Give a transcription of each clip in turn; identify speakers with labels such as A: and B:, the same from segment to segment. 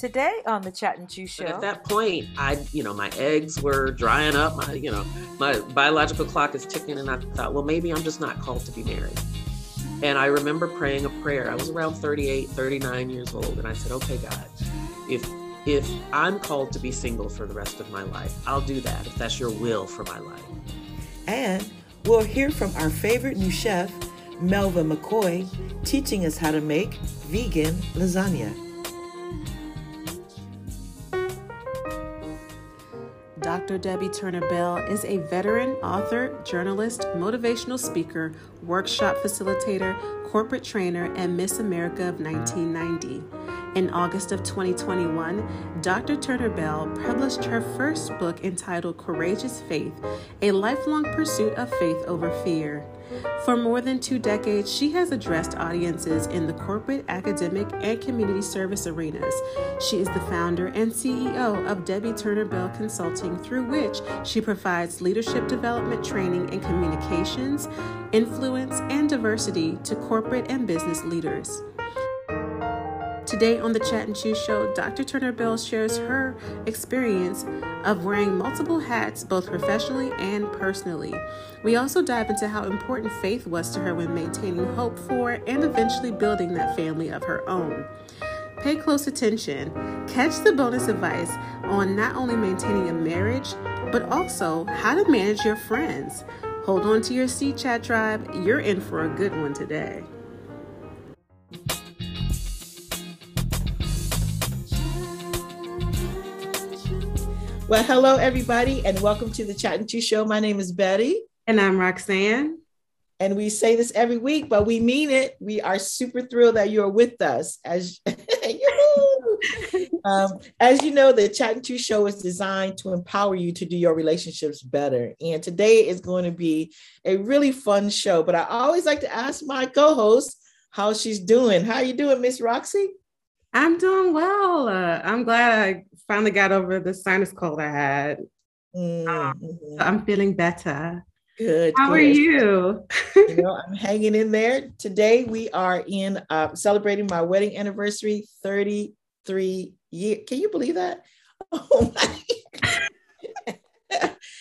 A: Today on the Chat and Chew Show.
B: But at that point, I, you know, my eggs were drying up. My, you know, my biological clock is ticking, and I thought, well, maybe I'm just not called to be married. And I remember praying a prayer. I was around 38, 39 years old, and I said, okay, God, if if I'm called to be single for the rest of my life, I'll do that if that's your will for my life.
C: And we'll hear from our favorite new chef, Melva McCoy, teaching us how to make vegan lasagna.
D: Dr. Debbye Turner Bell is a veteran author, journalist, motivational speaker, workshop facilitator, corporate trainer, and Miss America of 1990. In August of 2021, Dr. Turner Bell published her first book entitled Courageous Faith A Lifelong Pursuit of Faith Over Fear. For more than two decades, she has addressed audiences in the corporate, academic, and community service arenas. She is the founder and CEO of Debbye Turner Bell Consulting, through which she provides leadership development training in communications, influence, and diversity to corporate and business leaders. Today on the Chat and Chew Show, Dr. Turner Bell shares her experience of wearing multiple hats, both professionally and personally. We also dive into how important faith was to her when maintaining hope for and eventually building that family of her own. Pay close attention. Catch the bonus advice on not only maintaining a marriage, but also how to manage your friends. Hold on to your seat, chat tribe. You're in for a good one today.
C: Well, hello, everybody, and welcome to the Chat and Chew Show. My name is Betty.
D: And I'm Roxanne.
C: And we say this every week, but we mean it. We are super thrilled that you're with us. As, um, as you know, the Chat and Chew Show is designed to empower you to do your relationships better. And today is going to be a really fun show. But I always like to ask my co-host how she's doing. How you doing, Miss Roxy?
D: I'm doing well. Uh, I'm glad I finally got over the sinus cold I had. Mm-hmm. Um, so I'm feeling better.
C: Good.
D: How
C: good.
D: are you?
C: you know, I'm hanging in there. Today we are in uh, celebrating my wedding anniversary, 33 years. Can you believe that? Oh
D: my.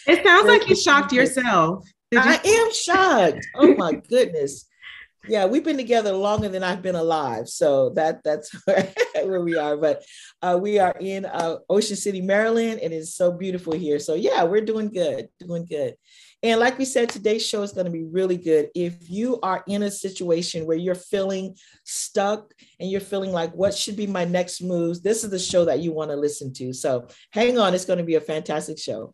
D: it sounds like you shocked yourself.
C: You- I am shocked. Oh my goodness yeah we've been together longer than i've been alive so that that's where, we are but uh, we are in uh, ocean city maryland and it is so beautiful here so yeah we're doing good doing good. And like we said today's show is going to be really good. If you are in a situation where you're feeling stuck and you're feeling like what should be my next moves this is the show that you want to listen to so hang on it's going to be a fantastic show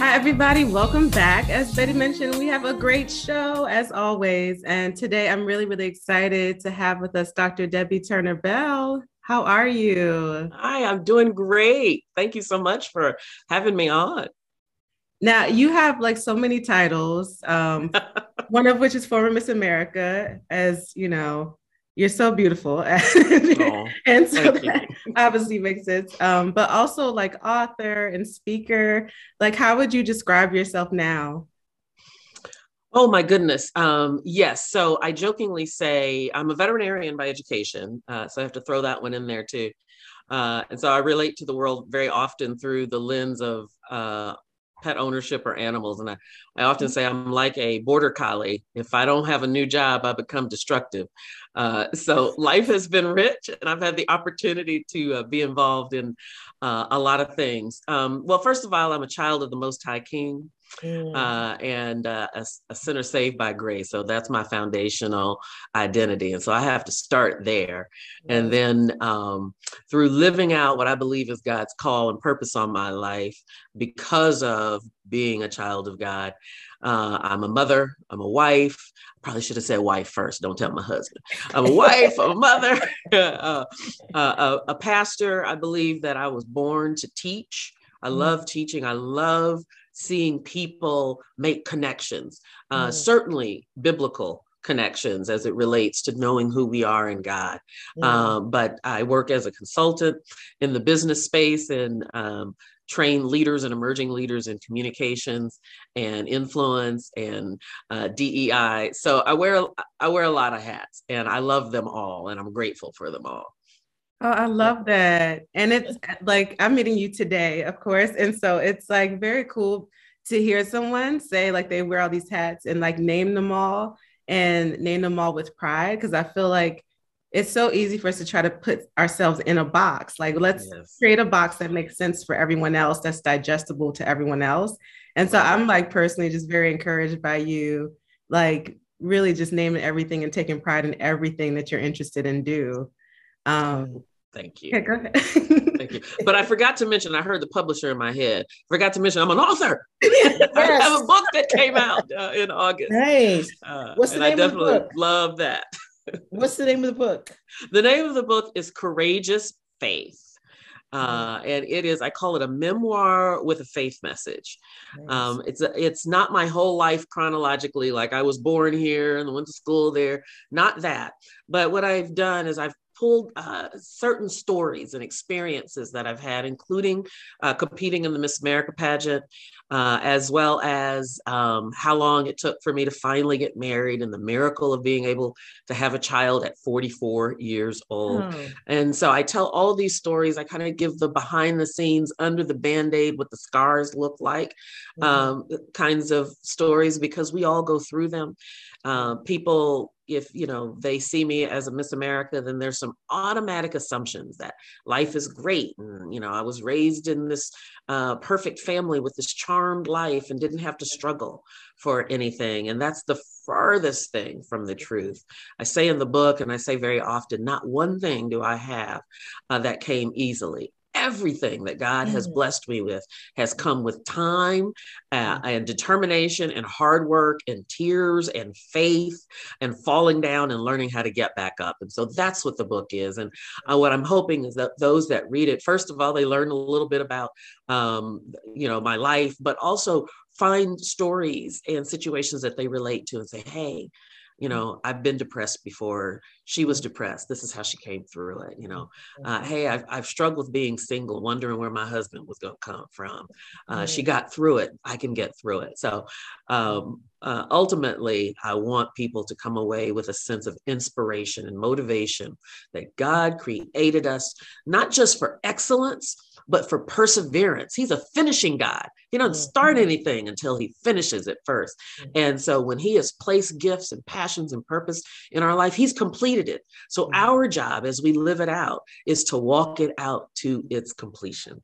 D: Hi, everybody. Welcome back. As Betty mentioned, we have a great show as always. And today I'm really, really excited to have with us Dr. Debbye Turner Bell. How are you?
B: Hi, I'm doing great. Thank you so much for having me on.
D: Now, you have like so many titles, um, one of which is former Miss America, as you know, you're so beautiful. Oh, and so that obviously makes sense. Um, but also like author and speaker, like how would you describe yourself now?
B: Oh my goodness. Um, yes. So I jokingly say I'm a veterinarian by education. Uh, so I have to throw that one in there too. Uh, and so I relate to the world very often through the lens of uh, pet ownership or animals. And I, I often say I'm like a border collie. If I don't have a new job, I become destructive. Uh, so life has been rich, and I've had the opportunity to uh, be involved in uh, a lot of things. Um, well, first of all, I'm a child of the Most High King. Mm. Uh, and uh, a, a, sinner saved by grace. So that's my foundational identity. And so I have to start there. And then um, through living out what I believe is God's call and purpose on my life, because of being a child of God, uh, I'm a mother, I'm a wife. Probably should have said wife first. Don't tell my husband. I'm a wife, I'm a mother, uh, uh, a, a pastor. I believe that I was born to teach. I mm. love teaching. I love seeing people make connections, uh, mm. certainly biblical connections as it relates to knowing who we are in God. Um, but I work as a consultant in the business space and um, train leaders and emerging leaders in communications and influence and uh, DEI. So I wear I wear a lot of hats, and I love them all, and I'm grateful for them all.
D: Oh, I love that. And it's like I'm meeting you today, of course. And so it's like very cool to hear someone say like they wear all these hats and like name them all and name them all with pride. Cause I feel like it's so easy for us to try to put ourselves in a box. Like, let's yes. create a box that makes sense for everyone else, that's digestible to everyone else. And so I'm like personally just very encouraged by you, like really just naming everything and taking pride in everything that you're interested in do. Um,
B: Thank you.
D: Okay, go ahead.
B: Thank you. But I forgot to mention, I heard the publisher in my head. Forgot to mention, I'm an author. yes. I have a book that came out uh, in August.
C: Nice. Uh, What's the name I definitely of the book?
B: love that.
C: What's the name of the book?
B: The name of the book is Courageous Faith. Uh, mm-hmm. and it is, I call it a memoir with a faith message. Nice. Um, it's a, it's not my whole life chronologically, like I was born here and went to school there, not that. But what I've done is I've pulled uh, certain stories and experiences that I've had, including uh, competing in the Miss America pageant, uh, as well as um, how long it took for me to finally get married and the miracle of being able to have a child at 44 years old. Oh. And so I tell all these stories. I kind of give the behind the scenes, under the band aid, what the scars look like, mm-hmm. um, kinds of stories because we all go through them. Uh, people if you know they see me as a miss america then there's some automatic assumptions that life is great and you know i was raised in this uh, perfect family with this life and didn't have to struggle for anything. And that's the farthest thing from the truth. I say in the book and i say very often not one thing do i have uh, that came easily everything that God has mm. blessed me with has come with time uh, mm. and determination and hard work and tears and faith and falling down and learning how to get back up. And so that's what the book is. And uh, what I'm hoping is that those that read it, first of all, they learn a little bit about, um, you know, my life, but also find stories and situations that they relate to and say, hey, you mm. know i've been depressed before. She was depressed. This is how she came through it you know. Uh, mm-hmm. hey I've, I've struggled with being single wondering where my husband was going to come from. Uh, she got through it. I can get through it. So um, uh, ultimately i want people to come away with a sense of inspiration and motivation that god created us not just for excellence but for perseverance. He's a finishing God. He doesn't start mm-hmm. anything until he finishes it 1st mm-hmm. And so when he has placed gifts and passions and purpose in our life, he's completed it. So mm-hmm. our job as we live it out is to walk it out to its completion.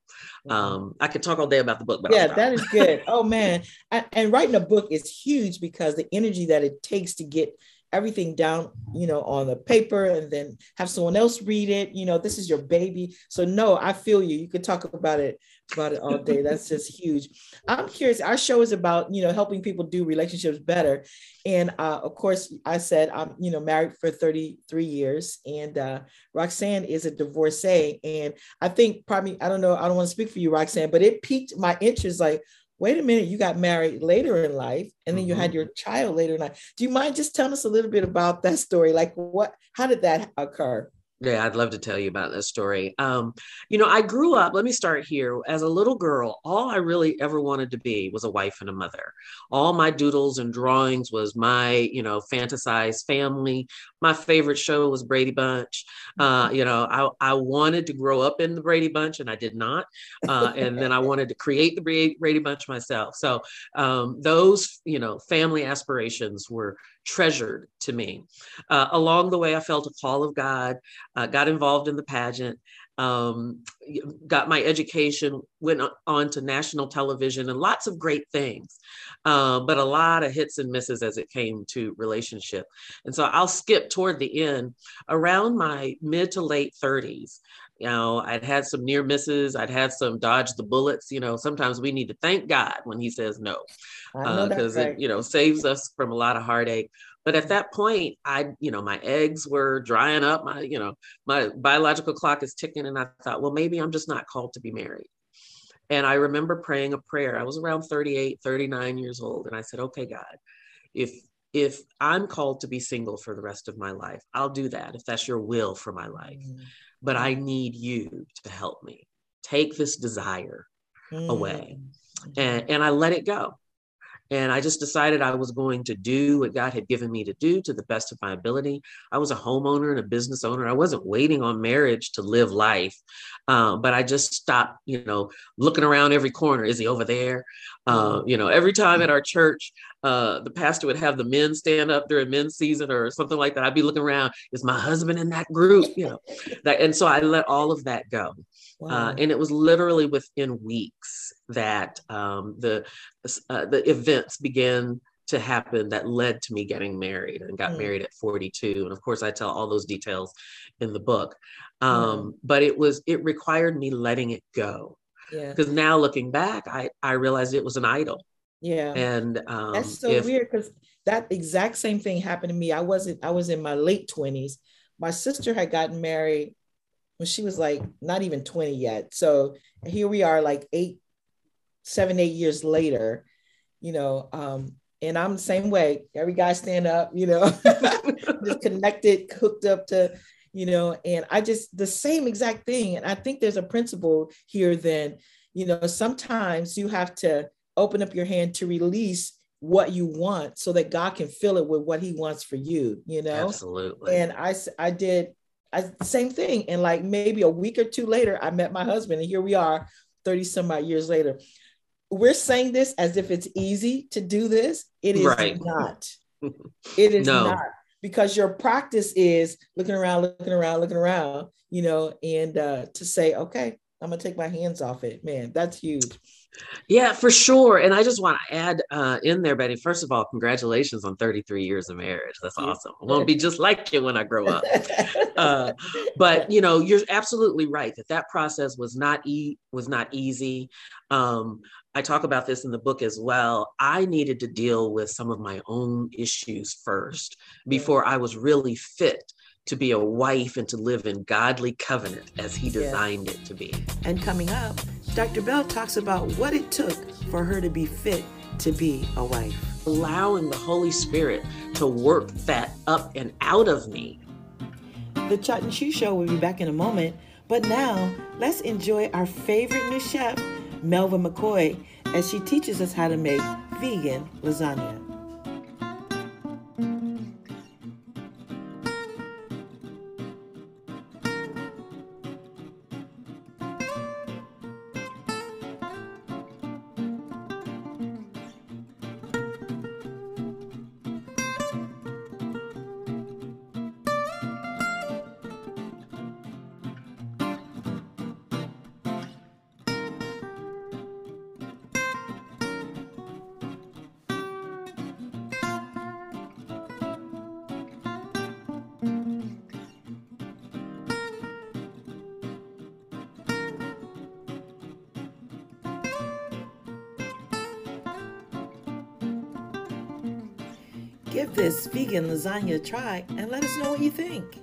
B: Um, I could talk all day about the book, but
C: yeah, that is good. Oh man. and writing a book is huge because the energy that it takes to get everything down, you know, on the paper and then have someone else read it. You know, this is your baby. So no, I feel you. You could talk about it about it all day. That's just huge. I'm curious. Our show is about, you know, helping people do relationships better. And uh, of course, I said I'm, you know, married for 33 years, and uh, Roxanne is a divorcee. And I think probably, I don't know, I don't want to speak for you, Roxanne, but it piqued my interest. Like, wait a minute, you got married later in life and then mm-hmm. you had mm-hmm. your child later in life. Do you mind just telling us a little bit about that story? Like what, how did that occur?
B: Yeah, I'd love to tell you about this story. Um, you know, I grew up, let me start here. As a little girl, all I really ever wanted to be was a wife and a mother. All my doodles and drawings was my, you know, fantasized family. My favorite show was Brady Bunch. Uh, you know, I, I wanted to grow up in the Brady Bunch and I did not. Uh, and then I wanted to create the Brady Bunch myself. So um, those, you know, family aspirations were treasured to me. Uh, along the way, I felt a call of God, uh, got involved in the pageant, um, got my education, went on to national television, and lots of great things, uh, but a lot of hits and misses as it came to relationship. And so I'll skip toward the end. Around my mid to late 30s, you know i'd had some near misses i'd had some dodge the bullets you know sometimes we need to thank god when he says no because uh, right. it you know saves us from a lot of heartache. But at that point i you know my eggs were drying up my you know my biological clock is ticking and i thought well maybe i'm just not called to be married. And i remember praying a prayer. I was around 38 39 years old and i said okay god if if i'm called to be single for the rest of my life i'll do that if that's your will for my life. Mm-hmm but I need you to help me. Take this desire mm. away. And, and I let it go. And I just decided I was going to do what God had given me to do to the best of my ability. I was a homeowner and a business owner. I wasn't waiting on marriage to live life, uh, but I just stopped, you know, looking around every corner. Is he over there? Uh, you know, every time at our church, uh, the pastor would have the men stand up during men's season or something like that. I'd be looking around. Is my husband in that group? You know, that, and so I let all of that go. Uh, wow. Uh, and it was literally within weeks that um, the uh, the events began to happen that led to me getting married and got mm. married at 42 and of course i tell all those details in the book um, mm. but it was it required me letting it go because yeah. now looking back i i realized it was an idol
C: yeah
B: and
C: um, that's so if, weird because that exact same thing happened to me i wasn't i was in my late 20s my sister had gotten married when she was like not even 20 yet. So here we are, like eight, seven, eight years later, you know, um, and I'm the same way. Every guy stand up, you know, just connected, hooked up to, you know, and I just the same exact thing. And I think there's a principle here then, you know, sometimes you have to open up your hand to release what you want so that God can fill it with what he wants for you, you know?
B: Absolutely.
C: And I I did I, same thing. And like maybe a week or two later, I met my husband, and here we are, 30 some odd years later. We're saying this as if it's easy to do this. It is right. not. It is no. not because your practice is looking around, looking around, looking around, you know, and uh, to say, okay, I'm gonna take my hands off it. Man, that's huge.
B: Yeah, for sure. And I just want to add uh, in there, Betty. First of all, congratulations on 33 years of marriage. That's awesome. I want to be just like you when I grow up. Uh, but you know, you're absolutely right that that process was not e- was not easy. Um, I talk about this in the book as well. I needed to deal with some of my own issues first before I was really fit to be a wife and to live in godly covenant as he designed it to be.
C: And coming up, Dr. Bell talks about what it took for her to be fit to be a wife.
B: Allowing the Holy Spirit to work that up and out of me.
C: The Chat and Chew Show will be back in a moment, but now let's enjoy our favorite new chef, Melva McCoy, as she teaches us how to make vegan lasagna. Give this vegan lasagna a try and let us know what you think.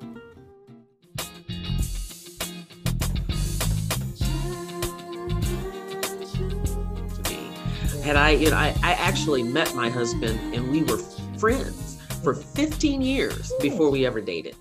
B: Had I, you know, I, I actually met my husband and we were friends for 15 years before we ever dated.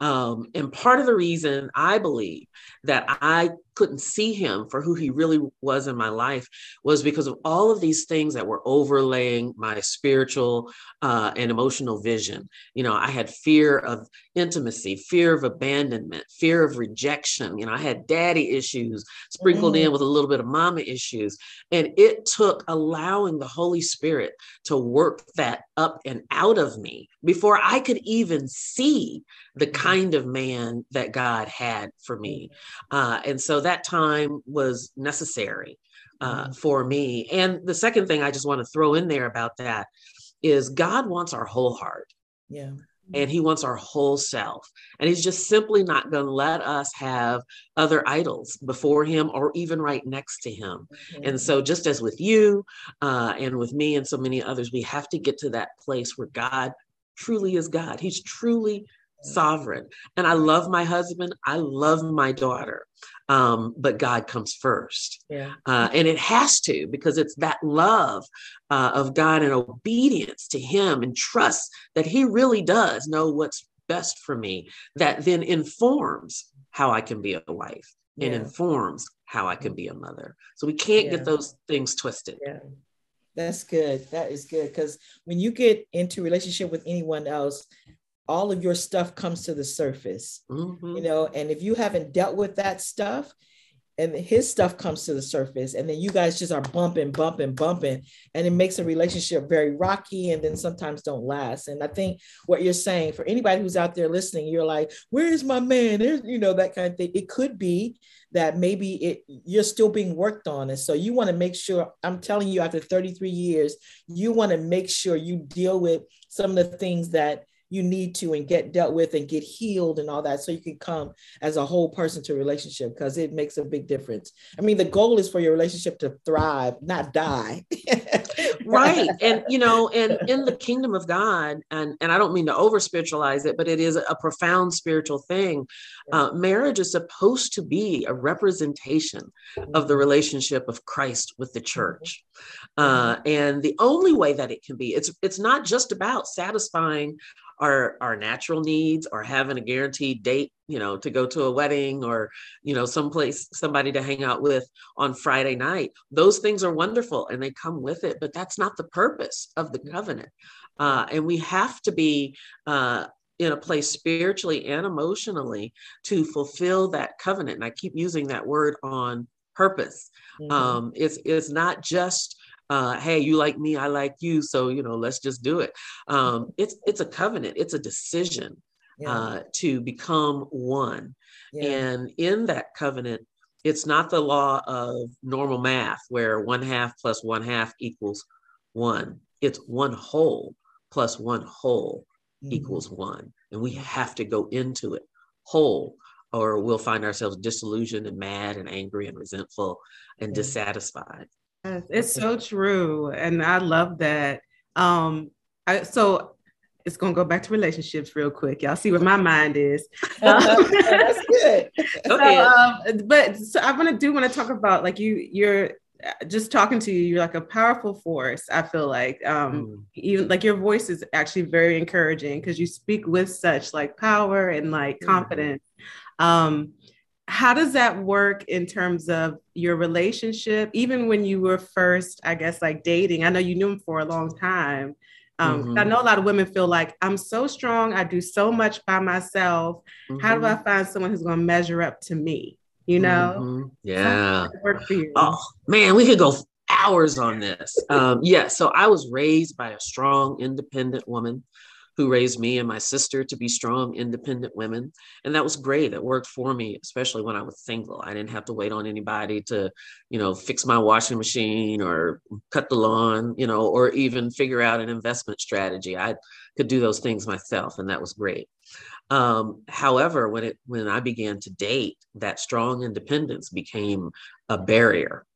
B: Um, and part of the reason I believe that I couldn't see him for who he really was in my life was because of all of these things that were overlaying my spiritual uh, and emotional vision. You know, I had fear of intimacy, fear of abandonment, fear of rejection. You know, I had daddy issues sprinkled mm. in with a little bit of mama issues. And it took allowing the Holy Spirit to work that up and out of me before I could even see the mm-hmm. kind of man that God had for me. Uh, and so that time was necessary uh, mm-hmm. for me. And the second thing I just want to throw in there about that is God wants our whole heart.
C: Yeah.
B: And he wants our whole self. And he's just simply not going to let us have other idols before him or even right next to him. Mm-hmm. And so, just as with you uh, and with me and so many others, we have to get to that place where God truly is God. He's truly sovereign. And I love my husband. I love my daughter. Um, but God comes first.
C: Yeah.
B: Uh, and it has to because it's that love uh, of God and obedience to Him and trust that He really does know what's best for me that then informs how I can be a wife yeah. and informs how I can be a mother. So we can't
C: Yeah.
B: get those things twisted.
C: Yeah. That's good. That is good. Because when you get into relationship with anyone else, all of your stuff comes to the surface,
B: Mhm.
C: you know, and if you haven't dealt with that stuff, and his stuff comes to the surface, and then you guys just are bumping, bumping, bumping, and it makes a relationship very rocky and then sometimes don't last. And I think what you're saying for anybody who's out there listening, you're like, where's my man? There's, you know, that kind of thing. It could be that maybe it you're still being worked on. And so you want to make sure, I'm telling you, after 33 years, you want to make sure you deal with some of the things that you need to and get dealt with and get healed and all that so you can come as a whole person to relationship because it makes a big difference. I mean, the goal is for your relationship to thrive, not die.
B: right and you know and in the kingdom of god and and i don't mean to over spiritualize it but it is a profound spiritual thing uh, marriage is supposed to be a representation of the relationship of christ with the church uh, and the only way that it can be it's it's not just about satisfying our our natural needs or having a guaranteed date you know to go to a wedding or you know someplace somebody to hang out with on friday night those things are wonderful and they come with it but that's not the purpose of the covenant. Uh, and we have to be uh, in a place spiritually and emotionally to fulfill that covenant. And i keep using that word on purpose.
C: Mhm.
B: um, it's it's not just uh, hey you like me i like you so you know let's just do it. Um, it's it's a covenant it's a decision
C: yeah,
B: uh, to become one.
C: Yeah,
B: and in that covenant it's not the law of normal math where one half plus one half equals one. It's one whole plus one whole
C: Mhm.
B: equals one and we have to go into it whole or we'll find ourselves disillusioned and mad and angry and resentful and
C: Yeah.
B: dissatisfied
D: It's so true, and I love that. Um, I, so it's gonna go back to relationships real quick. Y'all see where my mind is.
C: That's good.
B: Go
D: So, um, but so I want to do want to talk about like you. You're uh, just talking to you. You're like a powerful force. I feel like um,
B: Mm.
D: even like your voice is actually very encouraging because you speak with such like power and like
B: Mhm.
D: confidence. Um, how does that work in terms of your relationship? Even when you were first, I guess, like dating. I know you knew him for a long time. Um, 'cause I know a lot of women feel like I'm so strong. I do so much by myself. How do I
B: Mhm.
D: find someone who's going to measure up to me? You know,
B: Mhm. yeah
D: work for you.
B: Oh man, we could go hours on this. Um, yeah, so I was raised by a strong, independent woman who raised me and my sister to be strong, independent women. And that was great. It worked for me, especially when I was single. I didn't have to wait on anybody to, you know, fix my washing machine or cut the lawn, you know, or even figure out an investment strategy. I could do those things myself, and that was great. Um, however, when it when I began to date, that strong independence became a barrier.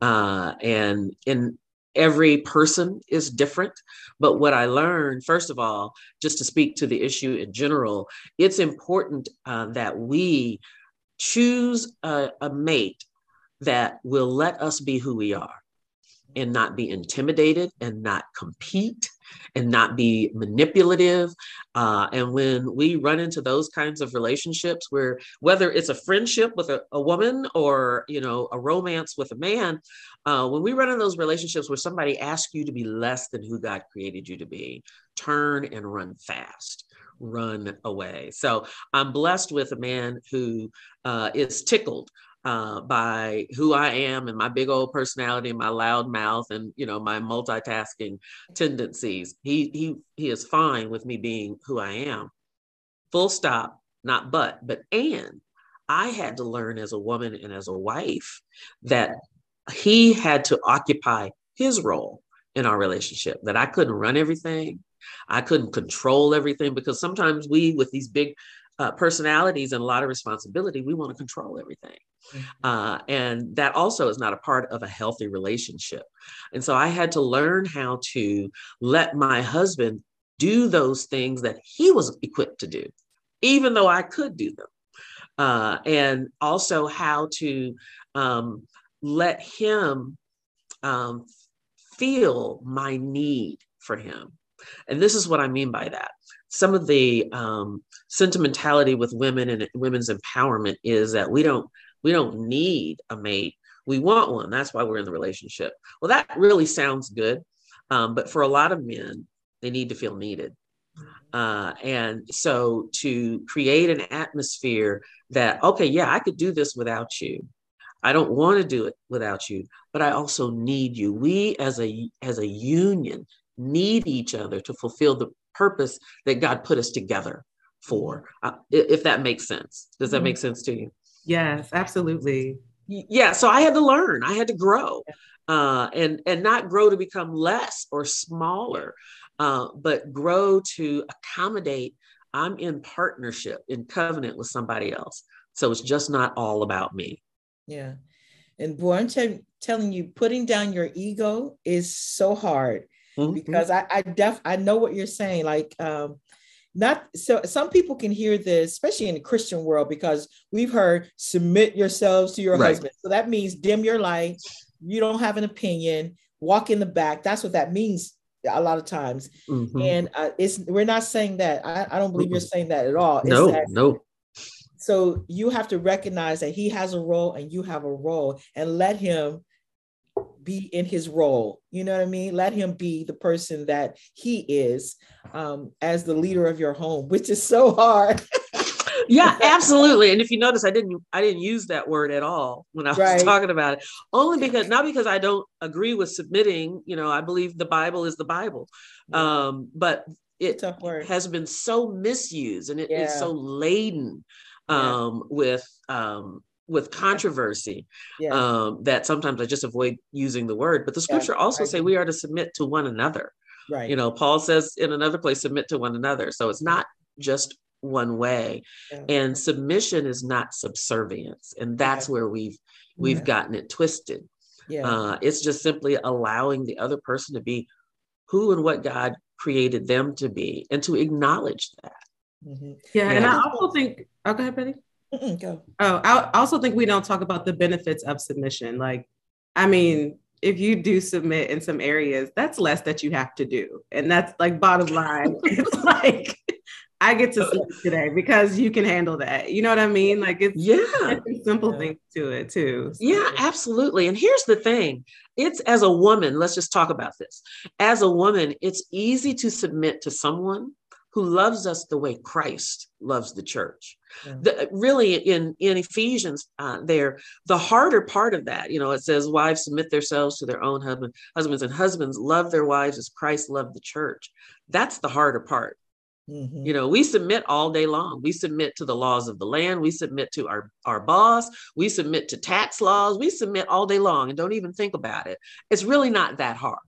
B: Uh, and in every person is different. But what I learned, first of all, just to speak to the issue in general, it's important uh, that we choose a, a mate that will let us be who we are and not be intimidated and not compete and not be manipulative. Uh, and when we run into those kinds of relationships where whether it's a friendship with a, a woman or you know a romance with a man, uh, when we run in those relationships where somebody asks you to be less than who God created you to be, turn and run fast run away. So I'm blessed with a man who uh, is tickled uh, by who I am and my big old personality and my loud mouth and you know my multitasking tendencies. He he he is fine with me being who I am. Full stop, not but, but and I had to learn as a woman and as a wife that he had to occupy his role in our relationship, that I couldn't run everything. I couldn't control everything because sometimes we, with these big uh, personalities and a lot of responsibility, we want to control everything. Uh, and that also is not a part of a healthy relationship. And so I had to learn how to let my husband do those things that he was equipped to do, even though I could do them. Uh, and also how to um, let him um, feel my need for him. And this is what I mean by that. Some of the um, sentimentality with women and women's empowerment is that we don't We don't need a mate. We want one. That's why we're in the relationship. Well, that really sounds good. Um, but for a lot of men, they need to feel needed. Uh, and so to create an atmosphere that, okay, yeah, I could do this without you. I don't want to do it without you, but I also need you. We as a as a union need each other to fulfill the purpose that God put us together for. Uh, if that makes sense. Does that mm-hmm. make sense to you?
D: Yes, absolutely.
B: Yeah, so I had to learn. I had to grow. Uh, and and not grow to become less or smaller, uh, but grow to accommodate. I'm in partnership, in covenant with somebody else. So it's just not all about me.
C: Yeah. And boy, I'm t- telling you, putting down your ego is so hard mm-hmm. because I, I def I know what you're saying. Like, um, not so some people can hear this, especially in the Christian world, because we've heard submit yourselves to your right. husband. So that means dim your light, you don't have an opinion, walk in the back. That's what that means a lot of times. Mm-hmm. And uh, it's we're not saying that. I, I don't believe mm-hmm. you're saying that at all.
B: No,
C: that,
B: no.
C: So you have to recognize that he has a role and you have a role and let him be in his role. You know what I mean? Let him be the person that he is um, as the leader of your home, which is so hard.
B: yeah, absolutely. And if you notice, I didn't I didn't use that word at all when I was right. talking about it. Only because not because I don't agree with submitting. You know, I believe the Bible is the Bible, um, but it has been so misused and it yeah. is so laden um, yeah. with um, with controversy yeah. um, that sometimes I just avoid using the word. But the scripture yeah, also say we are to submit to one another.
C: Right.
B: You know, Paul says in another place, submit to one another. So it's not just one way. Yeah. And submission is not subservience. And that's where we've we've gotten it twisted. Yeah. Uh, it's just simply allowing the other person to be who and what God created them to be and to acknowledge that.
D: Mm-hmm. Yeah, yeah, and I also think. Oh, go ahead, Betty. Go. Oh, I also think we don't talk about the benefits of submission. Like, I mean, if you do submit in some areas, that's less that you have to do, and that's like bottom line. it's like I get to sleep today because you can handle that. You know what I mean? Like it's
B: yeah,
D: it's simple yeah. things to it too.
B: So. Yeah, absolutely. And here's the thing: it's as a woman. Let's just talk about this. As a woman, it's easy to submit to someone who loves us the way Christ loves the church. Yeah. The, really, in in Ephesians, uh, there the harder part of that, you know, it says, "Wives submit themselves to their own husband, husbands, and husbands love their wives as Christ loved the church." That's the harder part. Mm-hmm. You know, we submit all day long. We submit to the laws of the land. We submit to our, our boss. We submit to tax laws. We submit all day long and don't even think about it. It's really not that hard.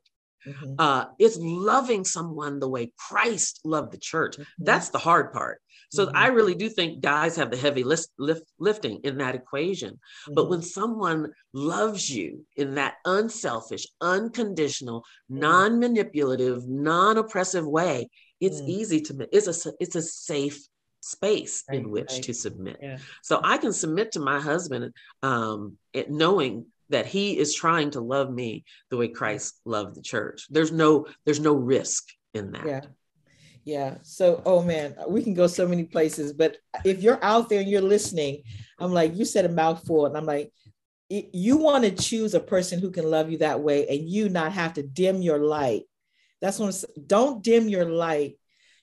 B: Mm-hmm. Uh, it's loving someone the way Christ loved the church. Mm-hmm. That's the hard part. So mm-hmm. I really do think guys have the heavy lift, lift lifting in that equation. But mm-hmm. when someone loves you in that unselfish, unconditional, mm-hmm. non-manipulative, non-oppressive way, it's mm. easy to it's a it's a safe space right, in which right. to submit. Yeah. So I can submit to my husband um, knowing that he is trying to love me the way Christ loved the church. There's no there's no risk in that.
C: Yeah. Yeah. So, oh man, we can go so many places, but if you're out there and you're listening, I'm like, you said a mouthful, and I'm like, you want to choose a person who can love you that way and you not have to dim your light. That's what don't dim your light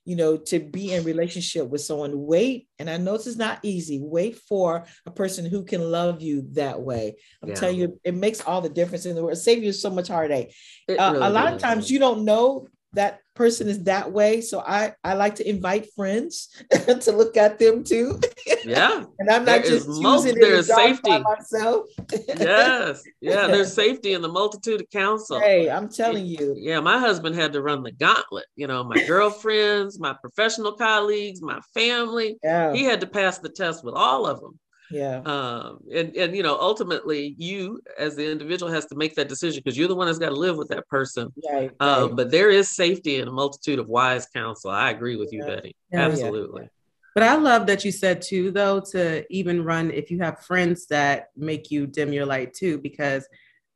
C: you know, to be in relationship with someone. Wait, and I know this is not easy. Wait for a person who can love you that way. I'm yeah. telling you, it makes all the difference in the world. Save you so much heartache. Uh, really a lot of times you don't know that person is that way. So I I like to invite friends to look at them too.
B: Yeah.
C: and I'm not there just choosing there's safety myself.
B: yes. Yeah, there's safety in the multitude of counsel.
C: Hey, I'm telling you.
B: Yeah, my husband had to run the gauntlet. You know, my girlfriends, my professional colleagues, my family. Yeah. He had to pass the test with all of them
C: yeah
B: um and and you know ultimately you as the individual has to make that decision because you're the one that's got to live with that person
C: right,
B: um right. but there is safety in a multitude of wise counsel i agree with you betty yeah, absolutely yeah.
D: but i love that you said too though to even run if you have friends that make you dim your light too because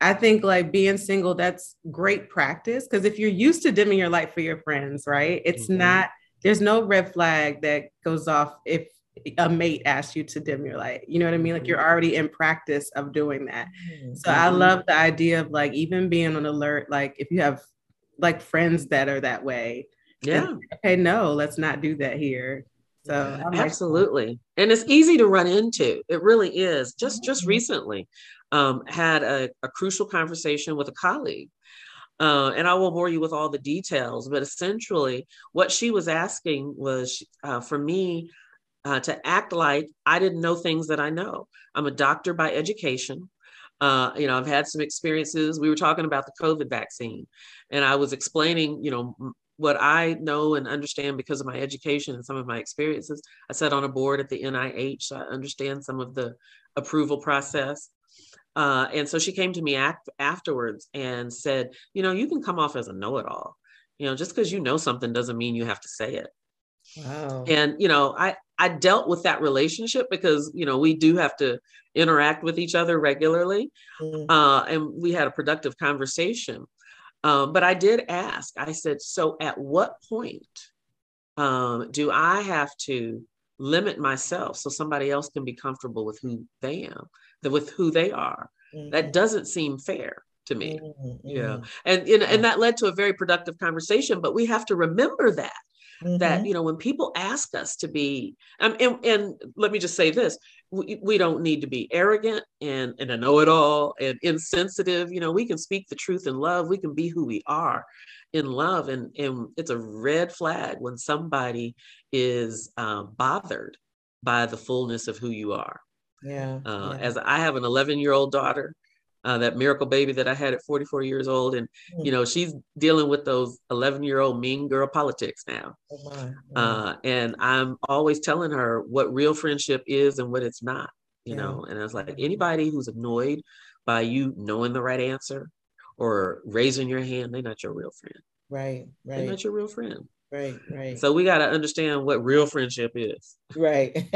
D: I think like being single, that's great practice. Because if you're used to dimming your light for your friends, right? It's mm-hmm. not, there's no red flag that goes off if a mate asks you to dim your light. You know what I mean? Like you're already in practice of doing that.
C: Mm-hmm.
D: So I love the idea of like even being on alert, like if you have like friends that are that way.
B: Yeah.
D: Okay, no, let's not do that here. So I'm like,
B: absolutely and it's easy to run into it really is just just recently um, had a, a crucial conversation with a colleague uh, and i won't bore you with all the details but essentially what she was asking was uh, for me uh, to act like i didn't know things that i know i'm a doctor by education uh, you know i've had some experiences we were talking about the covid vaccine and i was explaining you know what I know and understand because of my education and some of my experiences. I sat on a board at the NIH, so I understand some of the approval process. Uh, and so she came to me afterwards and said, you know, you can come off as a know it all. You know, just because you know something doesn't mean you have to say it.
C: Wow.
B: And, you know, I, I dealt with that relationship because, you know, we do have to interact with each other regularly.
C: Mm.
B: Uh, and we had a productive conversation. Um, but I did ask, I said, so at what point um, do I have to limit myself so somebody else can be comfortable with who they am, with who they are? That doesn't seem fair to me.
C: Mhm,
B: Yeah. And, and, and that led to a very productive conversation, but we have to remember that that
C: mhm.
B: you know when people ask us to be um, and, and let me just say this we, we don't need to be arrogant and, and a know-it-all and insensitive you know we can speak the truth in love we can be who we are in love and, and it's a red flag when somebody is uh, bothered by the fullness of who you are
C: yeah,
B: uh,
C: yeah.
B: as i have an 11 year old daughter uh, that miracle baby that i had at 44 years old and you know she's dealing with those 11 year old mean girl politics now
C: Oh, my, my.
B: uh, and I'm always telling her what real friendship is and what it's not, you
C: Yeah.
B: know. And I was like, anybody who's annoyed by you knowing the right answer or raising your hand, they're not your real friend.
C: right, right.
B: They're
C: right,
B: not your real friend.
C: Right, right,
B: So we got to understand what real friendship is.
C: right,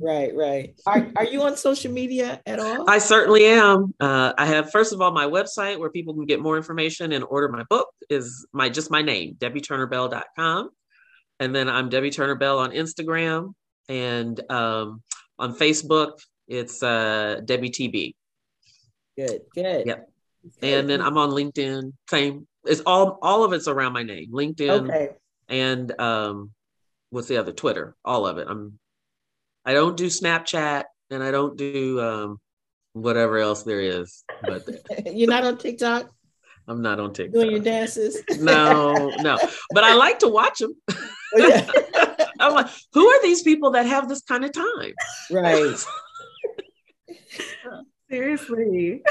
C: right, right. Are Are you on social media at all?
B: I certainly am. Uh, I have, first of all, my website where people can get more information and order my book is my just my name, DebbyeTurnerBell.com. And then I'm Debbye Turner Bell on Instagram and um, on Facebook, it's uh, Debbye TB.
C: good, good.
B: Yep.
C: Good.
B: And then I'm on LinkedIn. Same. It's all all of it's around my name. LinkedIn
C: okay.
B: and um, what's the other? Twitter. All of it. I'm. I don't do Snapchat and I don't do um, whatever else there is. But
C: You're not on TikTok
B: I'm not on TikTok.
C: doing your dances.
B: no, no. But I like to watch them.
C: Oh, yeah.
B: I'm like, who are these people that have this kind of time?
C: right.
D: Seriously.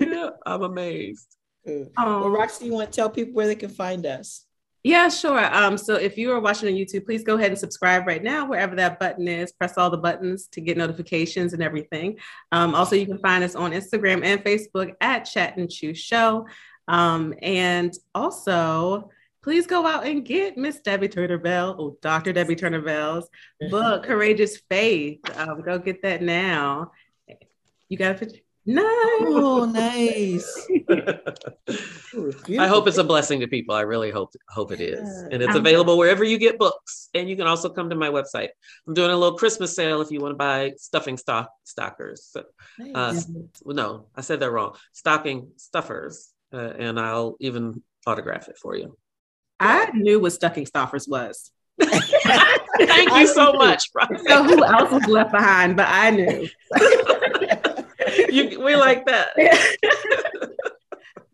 B: Yeah, I'm amazed.
C: Good.
D: Oh.
C: Well, Roxy, you want to tell people where they can find us?
D: Yeah, sure. Um, so if you are watching on YouTube, please go ahead and subscribe right now, wherever that button is. Press all the buttons to get notifications and everything. Um, also, you can find us on Instagram and Facebook at Chat and Chew Show. Um, and also, please go out and get Miss Debbye Turner Bell or Dr. Debbye Turner Bell's book, Courageous Faith. Um, go get that now. You got a picture? Nice.
C: Oh, nice.
B: I hope it's a blessing to people. I really hope hope it is. And it's available wherever you get books. And you can also come to my website. I'm doing a little Christmas sale if you want to buy stuffing stock stockers. So, uh,
C: Nice.
B: well, no, I said that wrong. Stocking stuffers. Uh, and I'll even autograph it for you.
D: I knew what stocking stuffers was.
B: Thank you so much. Brian.
D: So who else was left behind? But I knew.
B: you, we like that.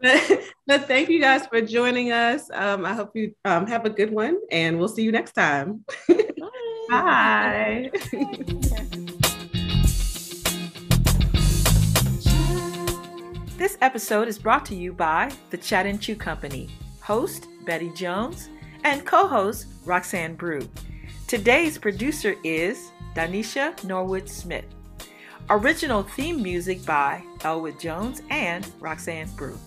D: but, but thank you guys for joining us. Um, I hope you um, have a good one, and we'll see you next time. Bye.
A: This episode is brought to you by the Chat and Chew Company, host Betty Jones, and co host Roxanne Brew. Today's producer is Danisha Norwood Smith. Original theme music by Elwood Jones and Roxanne Brew.